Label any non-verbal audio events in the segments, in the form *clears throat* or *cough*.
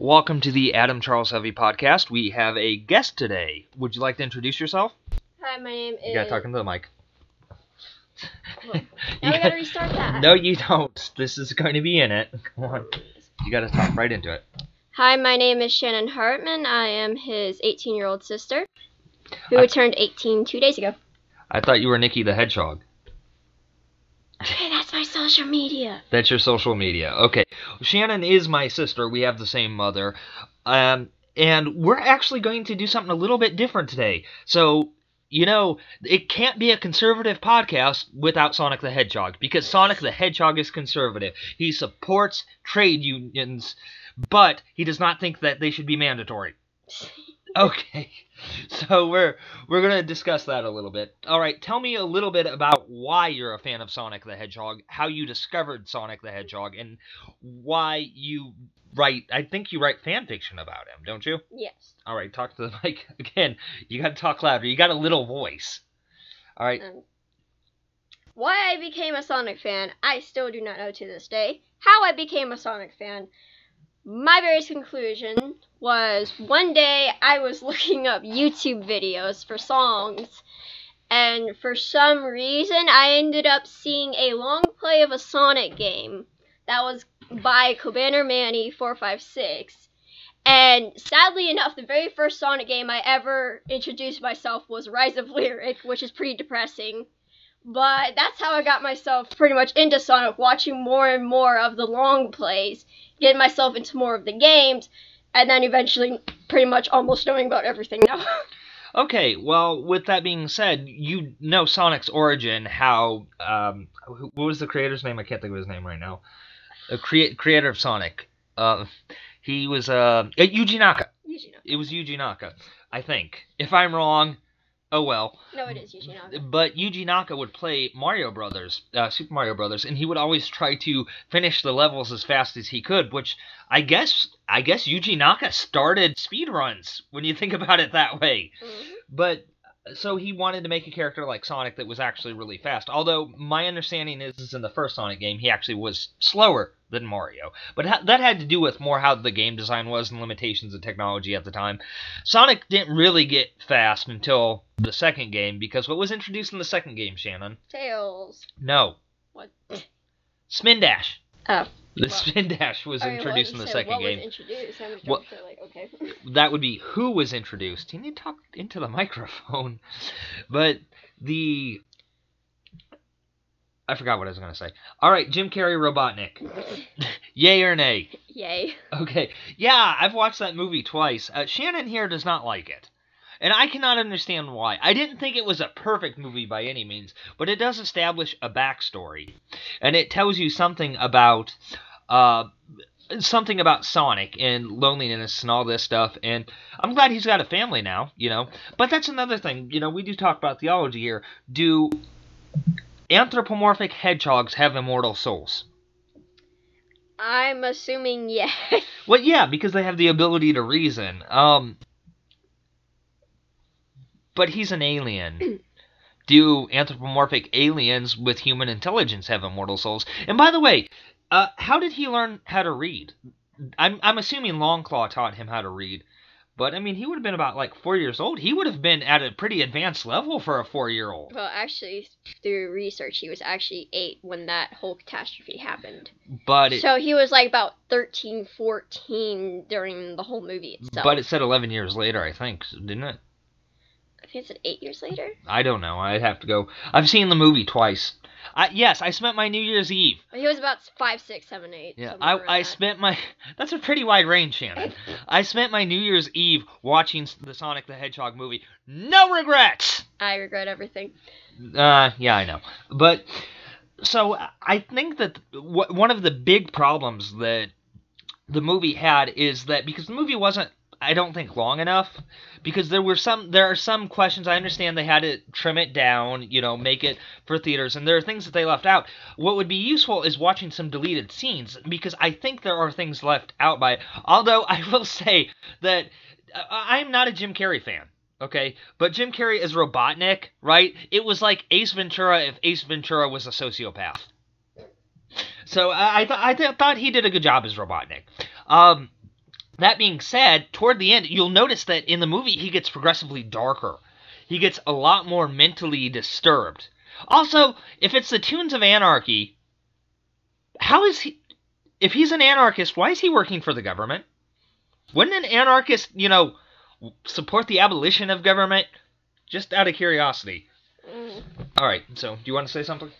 Welcome to the Adam Charles Heavy podcast. We have a guest today. Would you like to introduce yourself? Hi, my name is. You gotta talk into the mic. Now we *laughs* oh, gotta restart that. No, you don't. This is going to be in it. Come on. You gotta talk right into it. Hi, my name is Shannon Hartman. I am his 18 year old sister, who I- turned 18 two days ago. I thought you were Nikki the Hedgehog. That's my social media. That's your social media. Okay. Shannon is my sister. We have the same mother. Um, and we're actually going to do something a little bit different today. So, you know, it can't be a conservative podcast without Sonic the Hedgehog because Sonic the Hedgehog is conservative. He supports trade unions, but he does not think that they should be mandatory. *laughs* *laughs* Okay. So we're we're to discuss that a little bit. All right, tell me a little bit about why you're a fan of Sonic the Hedgehog, how you discovered Sonic the Hedgehog and why you write I think you write fan fiction about him, don't you? Yes. All right, talk to the *laughs* mic again. You got to talk louder. You got a little voice. All right. Um, why I became a Sonic fan, I still do not know to this day. How I became a Sonic fan, my various conclusion was one day I was *laughs* looking up YouTube videos for songs, and for some reason I ended up seeing a long play of a Sonic game that was by Cobaner Manny 456. And sadly enough, the very first Sonic game I ever introduced myself was Rise of Lyric, which is pretty depressing. But that's how I got myself pretty much into Sonic, watching more and more of the long plays, getting myself into more of the games, and then eventually pretty much almost knowing about everything now. *laughs* Okay, well, with that being said, you know Sonic's origin, how um what was the creator's name? I can't think of his name right now. The crea- creator of Sonic. Uh he was uh uh, Yuji Naka. Yuji It was Yuji Naka, I think. If I'm wrong, oh well. no. it is Yuji Naka. But Yuji Naka would play Mario Brothers, uh, Super Mario Brothers, and he would always try to finish the levels as fast as he could. Which I guess, I guess Yuji Naka started speedruns when you think about it that way. Mhm. But so he wanted to make a character like Sonic that was actually really fast. Although my understanding is, is in the first Sonic game, he actually was slower than Mario. But ha- that had to do with more how the game design was and limitations of technology at the time. Sonic didn't really get fast until the second game because what was introduced in the second game, Shannon? Tails. No, What? Spin Dash. Oh. The Well, Spin Dash was well, introduced you in the second what game. Was introduced. I'm What- like, okay. *laughs* that would be who was introduced. You need to talk into the microphone. *laughs* But the I forgot what I was gonna say. All right, Jim Carrey, Robotnik. *laughs* Yay or nay? Yay. Okay. Yeah, I've watched that movie twice. Uh, Shannon here does not like it. And I cannot understand why. I didn't think it was a perfect movie by any means, but it does establish a backstory. And it tells you something about uh something about Sonic and loneliness and all this stuff. And I'm glad he's got a family now, you know. But that's another thing, you know, we do talk about theology here. Do anthropomorphic hedgehogs have immortal souls? I'm assuming yes. *laughs* Well, yeah, because they have the ability to reason. Um, but he's an alien. *clears throat* Do anthropomorphic aliens with human intelligence have immortal souls? And by the way, uh, how did he learn how to read? I'm I'm assuming Longclaw taught him how to read, but I mean he would have been about like four years old. He would have been at a pretty advanced level for a four year old. Well, actually, through research, he was actually eight when that whole catastrophe happened. But it, so he was like about 13, 14 during the whole movie itself. but it said eleven years later, I think, didn't it? Think it's eight years later. I don't know. I'd have to go. I've seen the movie twice. I, yes, I spent my New Year's Eve. He was about five, six, seven, eight. Yeah, I, I spent my. *laughs* That's a pretty wide range, Shannon. *laughs* I spent my New Year's Eve watching the Sonic the Hedgehog movie. No regrets. I regret everything. Uh, yeah, I know. But so I think that w- one of the big problems that the movie had is that because the movie wasn't I don't think long enough because there were some there are some questions I understand they had to trim it down, you know, make it for theaters and there are things that they left out. What would be useful is watching some deleted scenes because I think there are things left out by it. Although *laughs* I will say that uh, I'm not a Jim Carrey fan. Okay, but Jim Carrey as Robotnik, right? It was like Ace Ventura if Ace Ventura was a sociopath. So I I, th- I th- thought he did a good job as Robotnik. Um, that being said, toward the end, you'll notice that in the movie he gets progressively darker. He gets a lot more mentally disturbed. Also, if it's the Tunes of Anarchy, how is he? If he's an anarchist, why is he working for the government? Wouldn't an anarchist, you know, support the abolition of government? Just out of curiosity. Mm, All right. So, do you want to say something?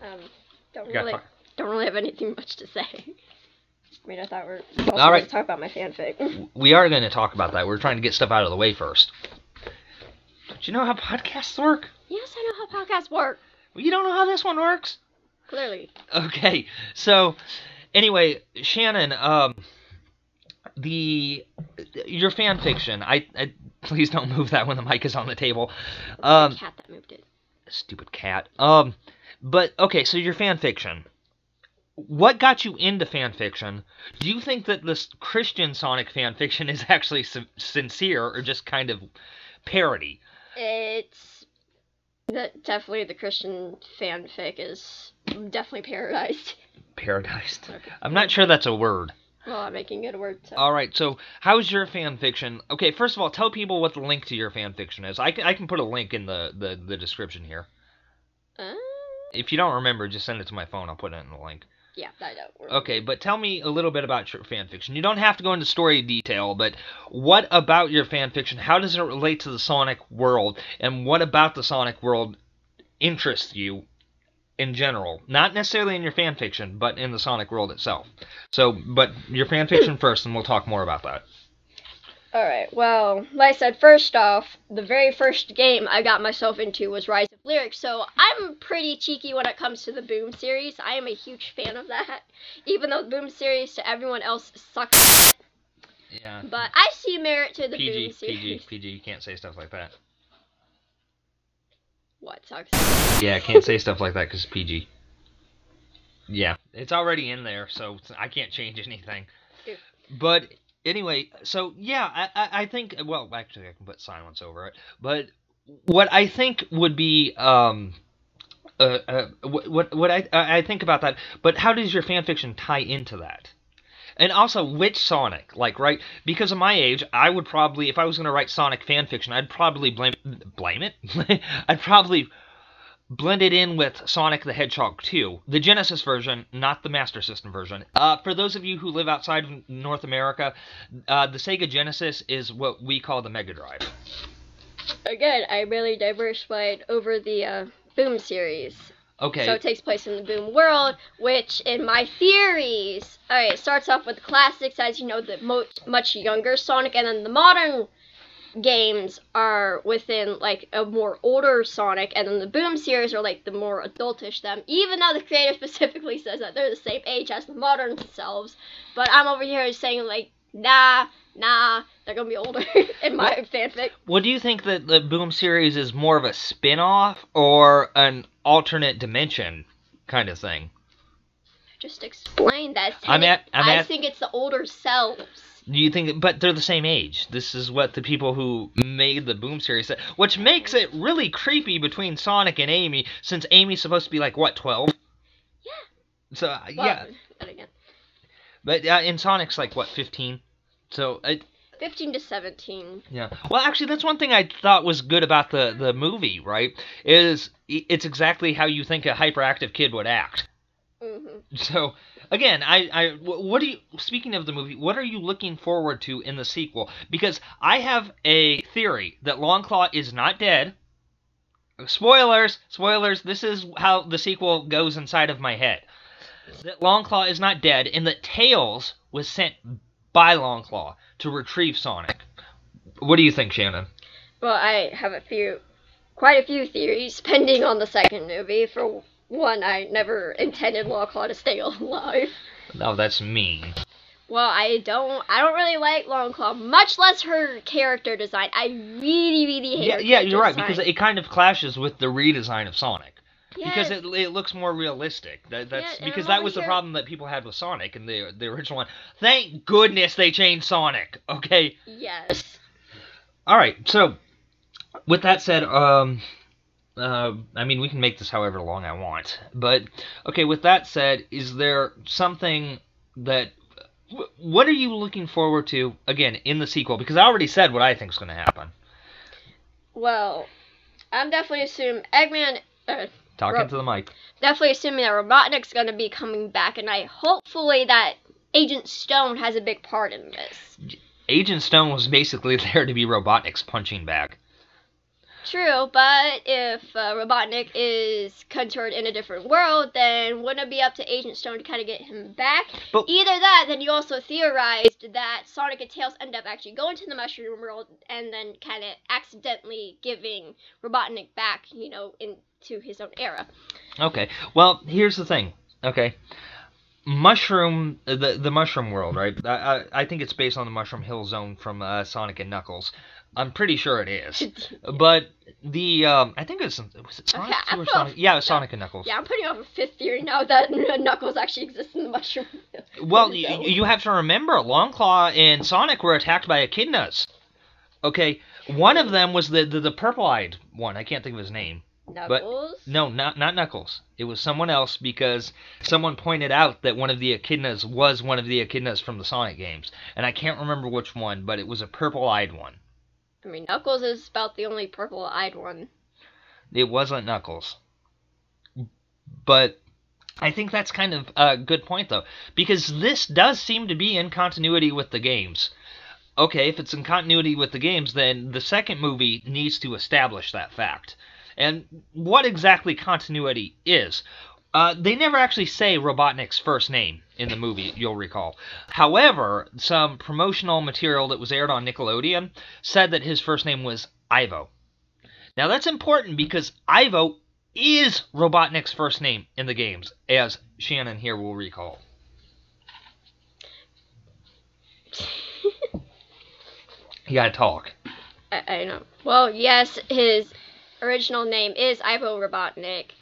um, don't really, don't really have anything much to say. *laughs* I mean, I thought we we're also All right. to talk about my fanfic. *laughs* We are going to talk about that. We're trying to get stuff out of the way first. Do you know how podcasts work? yes, I know how podcasts work. Well, you don't know how this one works. Clearly. Okay, so anyway, Shannon, um, the your fan fiction. I, I please don't move that when the mic is on the table. Um, cat that moved it. stupid cat. Um, but okay, so your fan fiction. What got you into fan fiction? Do you think that this Christian Sonic fan fiction is actually sin- sincere or just kind of parody? It's that definitely the Christian fanfic is definitely paradised. Paradised. I'm not sure that's a word. Well, I'm making it a word. So. All right, so how's your fan fiction? Okay, first of all, tell people what the link to your fan fiction is. I can, I can put a link in the, the, the description here. Uh, If you don't remember, just send it to my phone. I'll put it in the link. Yeah, I know. Okay, but tell me a little bit about your fan fiction. You don't have to go into story detail, but what about your fan fiction? How does it relate to the Sonic world? And what about the Sonic world interests you in general? Not necessarily in your fan fiction, but in the Sonic world itself. So, but your fan fiction *clears throat* first, and we'll talk more about that. All right. Well, like I said, first off, the very first game I got myself into was Rise of Lyric, so I'm pretty cheeky when it comes to the Boom series. I am a huge fan of that, *laughs* even though the Boom series to everyone else sucks. Yeah. But I see merit to the PG, Boom series. PG, PG. You can't say stuff like that. What sucks? Yeah, I can't say stuff like that because PG. Yeah, it's already in there, so I can't change anything. But anyway, so yeah, I, I, I think well, actually, I can put silence over it. But what I think would be um. Uh, uh, what what I I think about that, but how does your fan fiction tie into that? And also, which Sonic? Like, right? Because of my age, I would probably, if I was going to write Sonic fan fiction, I'd probably blame blame it. *laughs* I'd probably blend it in with Sonic the Hedgehog 2, the Genesis version, not the Master System version. Uh, for those of you who live outside of North America, uh, the Sega Genesis is what we call the Mega Drive. Again, I really diversified over the uh, Boom series. Okay. So it takes place in the Boom world, which, in my theories, alright, it starts off with the classics, as you know, the mo- much younger Sonic, and then the modern games are within like a more older Sonic, and then the Boom series are like the more adultish them. Even though the creator *laughs* specifically says that they're the same age as the modern selves, but I'm over here saying like, nah, nah, they're gonna be older *laughs* in my fanfic. What do you think that the Boom series is more of a spin off or an alternate dimension kind of thing? Just explain that. I'm at- I'm I at- think it's the older selves. Do you think, but they're the same age? This is what the people who made the Boom series said, which makes it really creepy between Sonic and Amy, since Amy's supposed to be like what, twelve? Yeah. So uh, Well, yeah, then again, but uh, in Sonic's like what, fifteen? So it, 15 to 17. yeah. Well, actually, that's one thing I thought was good about the the movie. Right? Is it's exactly how you think a hyperactive kid would act. hmm So again, I, I, what are you? Speaking of the movie, what are you looking forward to in the sequel? Because I have a theory that Longclaw is not dead. Spoilers, spoilers. This is how the sequel goes inside of my head. That Longclaw is not dead, and that Tails was sent by Longclaw to retrieve Sonic. What do you think, Shannon? Well, I have a few, quite a few theories pending on the second movie. For one, I never intended Lawclaw to stay *laughs* alive. No, that's mean. Well, I don't, I don't really like Longclaw, much less her character design. I really, really hate Yeah, yeah, you're right design. because it kind of clashes with the redesign of Sonic. Because it, it looks more realistic. That, that's Yeah, because that was the problem that people had with Sonic and the the original one. Thank goodness they changed Sonic. Okay. Yes. All right. So with that said, um, uh, I mean we can make this however long I want, but okay. With that said, is there something that what are you looking forward to again in the sequel? Because I already said what I think is going to happen. Well, I'm definitely assuming Eggman. Uh, Talk Ro- into the mic. definitely assuming that Robotnik's gonna be coming back, and I hopefully that Agent Stone has a big part in this. Agent Stone was basically *laughs* there to be Robotnik's punching bag. True, but if uh, Robotnik is contoured in a different world, then wouldn't it be up to Agent Stone to kind of get him back? But- Either that, then you also theorized that Sonic and Tails end up actually going to the Mushroom World and then kind of accidentally giving Robotnik back, you know, into his own era. Okay. Well, here's the thing. Okay. Mushroom, the the Mushroom World, right? I I, I think it's based on the Mushroom Hill Zone from uh, Sonic and Knuckles. I'm pretty sure it is. *laughs* But the um, I think it was was it Sonic Okay, or Sonic? Yeah, it was Sonic and Knuckles. yeah, I'm putting off a fifth theory now that *laughs* Knuckles actually exists in the Mushroom. *laughs* Well, Zone. y- you have to remember, Longclaw and Sonic were attacked by echidnas. Okay, one of them was the the, the purple-eyed one. I can't think of his name. Knuckles. No, not not Knuckles. It was someone else because someone pointed out that one of the echidnas was one of the echidnas from the Sonic games, and I can't remember which one, but it was a purple-eyed one. I mean, Knuckles is about the only purple-eyed one. It wasn't Knuckles. But I think that's kind of a good point, though, because this does seem to be in continuity with the games. Okay, if it's in continuity with the games, then the second movie needs to establish that fact. And what exactly continuity is. Uh, they never actually say Robotnik's first name in the movie, you'll recall. However, some promotional material that was aired on Nickelodeon said that his first name was Ivo. Now that's important because Ivo is Robotnik's first name in the games, as Shannon here will recall. *laughs* You gotta talk. I, I know. Well, yes, his original name is Ivo Robotnik.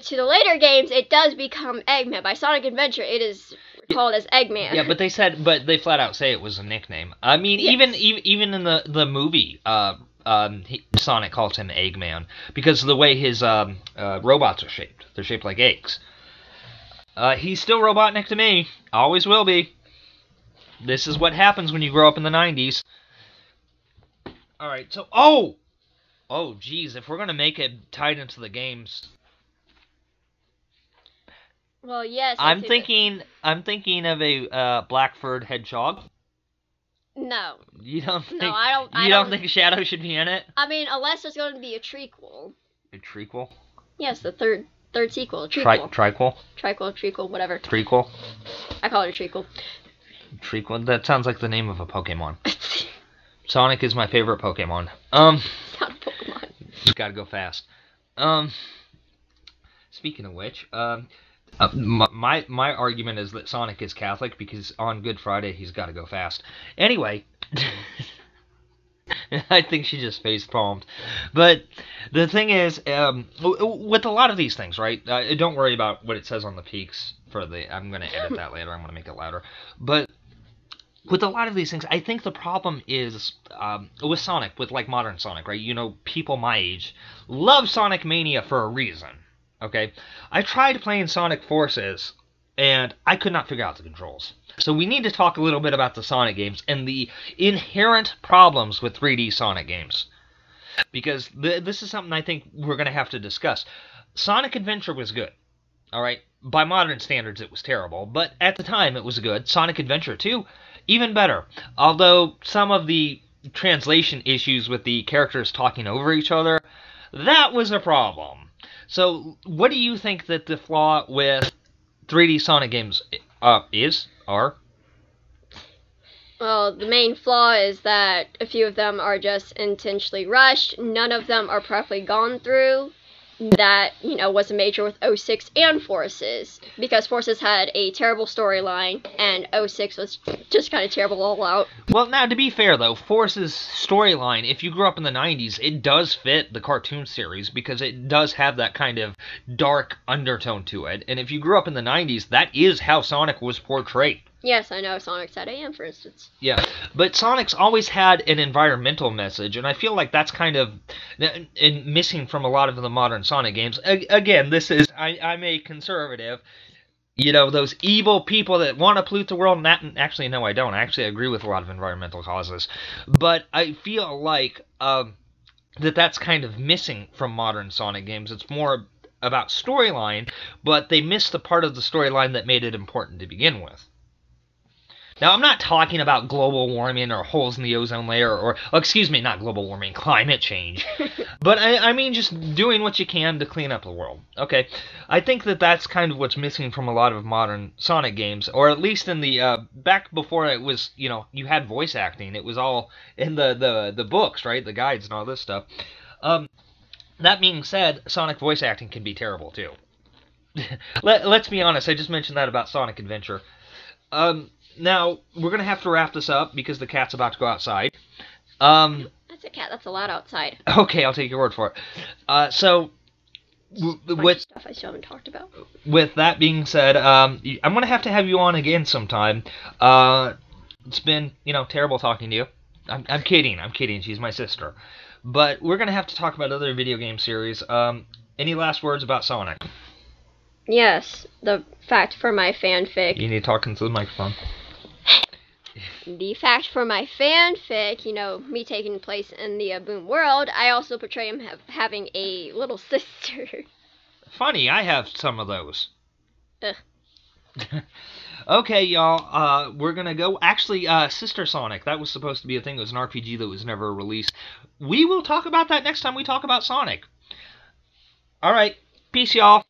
To the later games, it does become Eggman. By Sonic Adventure, it is called as Eggman. Yeah, but they said, but they flat out say it was a nickname. I mean, Yes. even even even in the the movie, uh, um, he, Sonic calls him Eggman because of the way his um uh, robots are shaped. They're shaped like eggs. Uh, he's still Robotnik to me. Always will be. This is what happens when you grow up in the '90s. All right, so oh, oh, geez, if we're gonna make it tied into the games, Well, yes. I'm thinking, I'm thinking of a uh, Blackford hedgehog. No. You don't think? No, I don't. you I don't, don't think Shadow should be in it? I mean, unless there's going to be a trequel. A trequel? Yes, the third third sequel. Tri- Trequel. triquel? Triquel, trequel, whatever. Trequel? I call it a trequel. Trequel? That sounds like the name of a Pokemon. *laughs* Sonic is my favorite Pokemon. Um, it's not a Pokemon. gotta go fast. Um, speaking of which, um, uh, my, my my argument is that Sonic is Catholic because on Good Friday he's got to go fast. Anyway, *laughs* I think she just face palmed. But the thing is, um, with a lot of these things, right? Uh, don't worry about what it says on the peaks for the. I'm gonna edit that later. I'm gonna make it louder. But with a lot of these things, I think the problem is um, with Sonic, with like modern Sonic, right? You know, people my age love Sonic Mania for a reason. Okay, I tried playing Sonic Forces, and I could not figure out the controls. So we need to talk a little bit about the Sonic games and the inherent problems with 3D Sonic games, because th- this is something I think we're going to have to discuss. Sonic Adventure was good. All right, by modern standards, it was terrible, but at the time, it was good. Sonic Adventure 2, even better. Although some of the translation issues with the characters talking over each other, that was a problem. So, what do you think that the flaw with 3D Sonic games uh, is? Are? Well, the main flaw is that a few of them are just intentionally rushed. None of them are properly gone through. That, you know, was a major with 06 and Forces. Because Forces had a terrible storyline, and 06 was just kind of terrible all out. Well, now to be fair though, Force's storyline, if you grew up in the '90s, it does fit the cartoon series because it does have that kind of dark undertone to it. And if you grew up in the '90s, that is how Sonic was portrayed. Yes, I know Sonic SatAM, for instance. Yeah, but Sonic's always had an environmental message, and I feel like that's kind of missing from a lot of the modern Sonic games. Again, this is I, I'm a conservative. you know those evil people that want to pollute the world that actually no i don't i actually agree with a lot of environmental causes but i feel like um, that that's kind of missing from modern sonic games it's more about storyline but they miss the part of the storyline that made it important to begin with now, I'm not talking about global warming or holes in the ozone layer or, excuse me, not global warming, climate change. *laughs* but I, I mean just doing what you can to clean up the world. Okay, I think that that's kind of what's missing from a lot of modern Sonic games, or at least in the uh, back before it was, you know, you had voice acting. It was all in the the the books, right, the guides and all this stuff. Um, that being said, Sonic voice acting can be terrible too. *laughs* Let, let's be honest. I just mentioned that about Sonic Adventure. Um, now we're gonna have to wrap this up because the cat's about to go outside. Um, that's a cat. That's a lot outside. Okay, I'll take your word for it. Uh, so. with stuff I still haven't talked about. With that being said, um, I'm gonna have to have you on again sometime. Uh, it's been you know terrible talking to you. I'm, I'm kidding. I'm kidding. She's my sister. But we're gonna have to talk about other video game series. Um, any last words about Sonic? Yes, the fact for my fanfic. You need to talk into the microphone the fact for my fanfic, you know, me taking place in the uh, Boom world, I also portray him have, having a little *laughs* sister. Funny, I have some of those. *laughs* okay, y'all, uh, we're gonna go. Actually, uh, Sister Sonic, that was supposed to be a thing. It was an RPG that was never released. We will talk about that next time we talk about Sonic. Alright, peace, y'all.